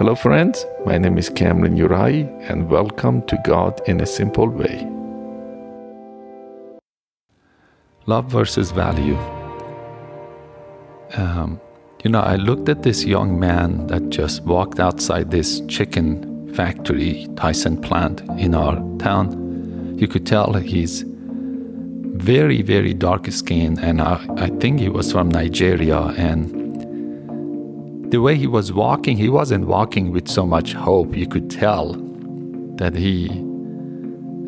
Hello, friends. My name is Kamran Yaraei, and welcome to God in a Simple Way. Love versus value. Um, you know, I looked at this young man that just walked outside this chicken factory, Tyson plant in our town. You could tell he's very, very dark skinned, and I, I think he was from Nigeria. And the way he was walking, he wasn't walking with so much hope. You could tell that he,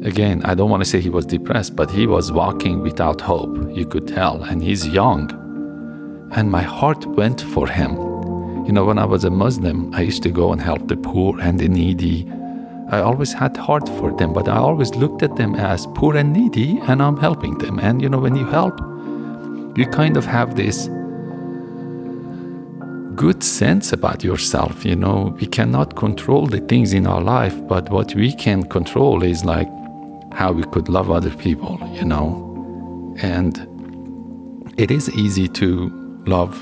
again, I don't want to say he was depressed, but he was walking without hope. You could tell. And he's young. And my heart went for him. You know, when I was a Muslim, I used to go and help the poor and the needy. I always had heart for them, but I always looked at them as poor and needy, and I'm helping them. And you know, when you help, you kind of have this good sense about yourself. You know, we cannot control the things in our life, but what we can control is like how we could love other people, you know. And it is easy to love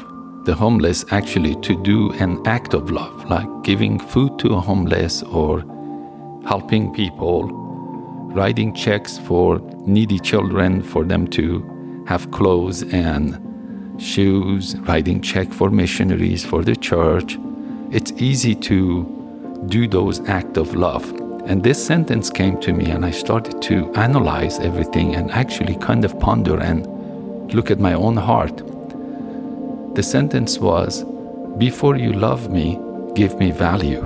the homeless, actually, to do an act of love, like giving food to a homeless or helping people, writing checks for needy children for them to have clothes and shoes, writing check for missionaries for the church. It's easy to do those acts of love. And this sentence came to me, and I started to analyze everything and actually kind of ponder and look at my own heart. The sentence was, Before you love me, give me value.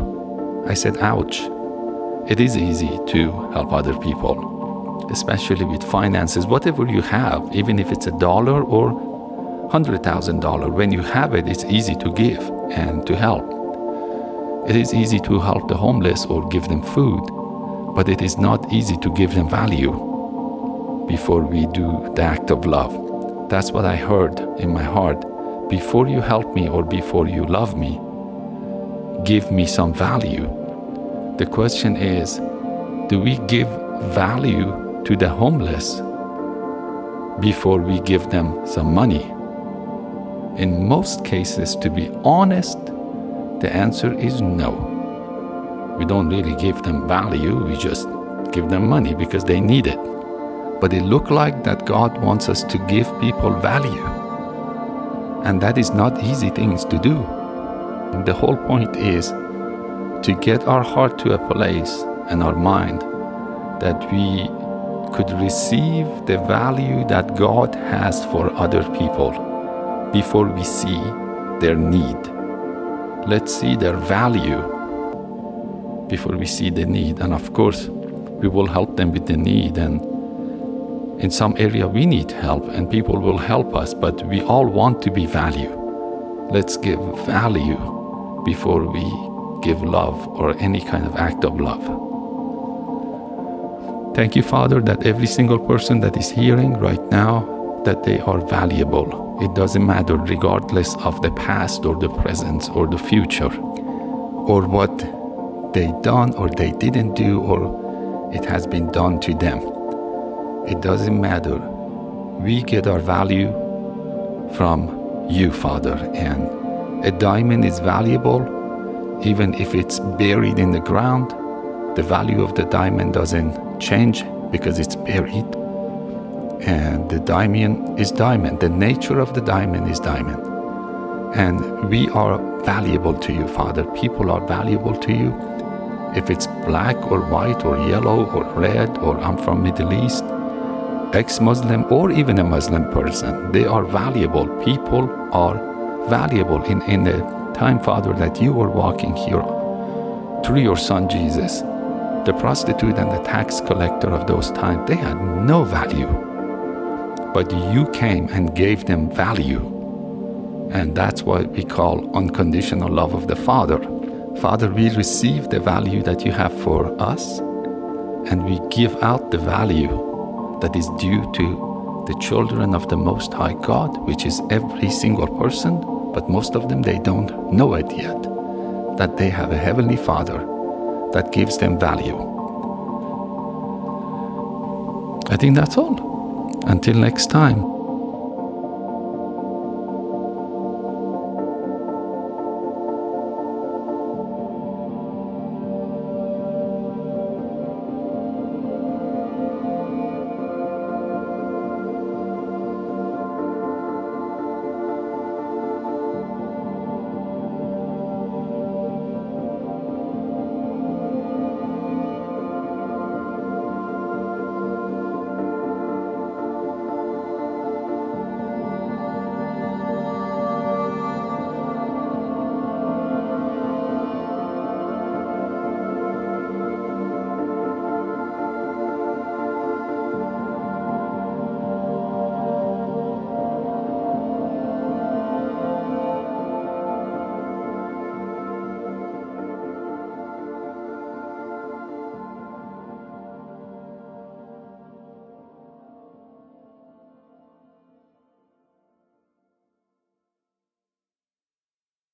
I said, Ouch. It is easy to help other people, especially with finances, whatever you have, even if it's a dollar or $100,000. When you have it, it's easy to give and to help. It is easy to help the homeless or give them food, but it is not easy to give them value before we do the act of love. That's what I heard in my heart. Before you help me or before you love me, give me some value. The question is do we give value to the homeless before we give them some money? In most cases, to be honest, the answer is no. We don't really give them value, we just give them money because they need it. But it looks like that God wants us to give people value. And that is not easy things to do. The whole point is to get our heart to a place and our mind that we could receive the value that God has for other people before we see their need. Let's see their value before we see the need. And of course, we will help them with the need. And in some area, we need help, and people will help us, but we all want to be value. Let's give value before we give love or any kind of act of love. Thank you, Father, that every single person that is hearing right now, that they are valuable it doesn't matter, regardless of the past or the present or the future, or what they done or they didn't do, or it has been done to them. It doesn't matter. We get our value from you, Father, and a diamond is valuable even if it's buried in the ground. The value of the diamond doesn't change because it's buried and the diamond is diamond. The nature of the diamond is diamond. And we are valuable to you, Father. People are valuable to you. If it's black or white or yellow or red or I'm from Middle East, ex-Muslim or even a Muslim person, they are valuable. People are valuable in, in the time, Father, that you were walking here through your son Jesus. The prostitute and the tax collector of those times, they had no value but you came and gave them value. And that's what we call unconditional love of the Father. Father, we receive the value that you have for us, and we give out the value that is due to the children of the Most High God, which is every single person, but most of them they don't know it yet, that they have a Heavenly Father that gives them value. I think that's all. Until next time.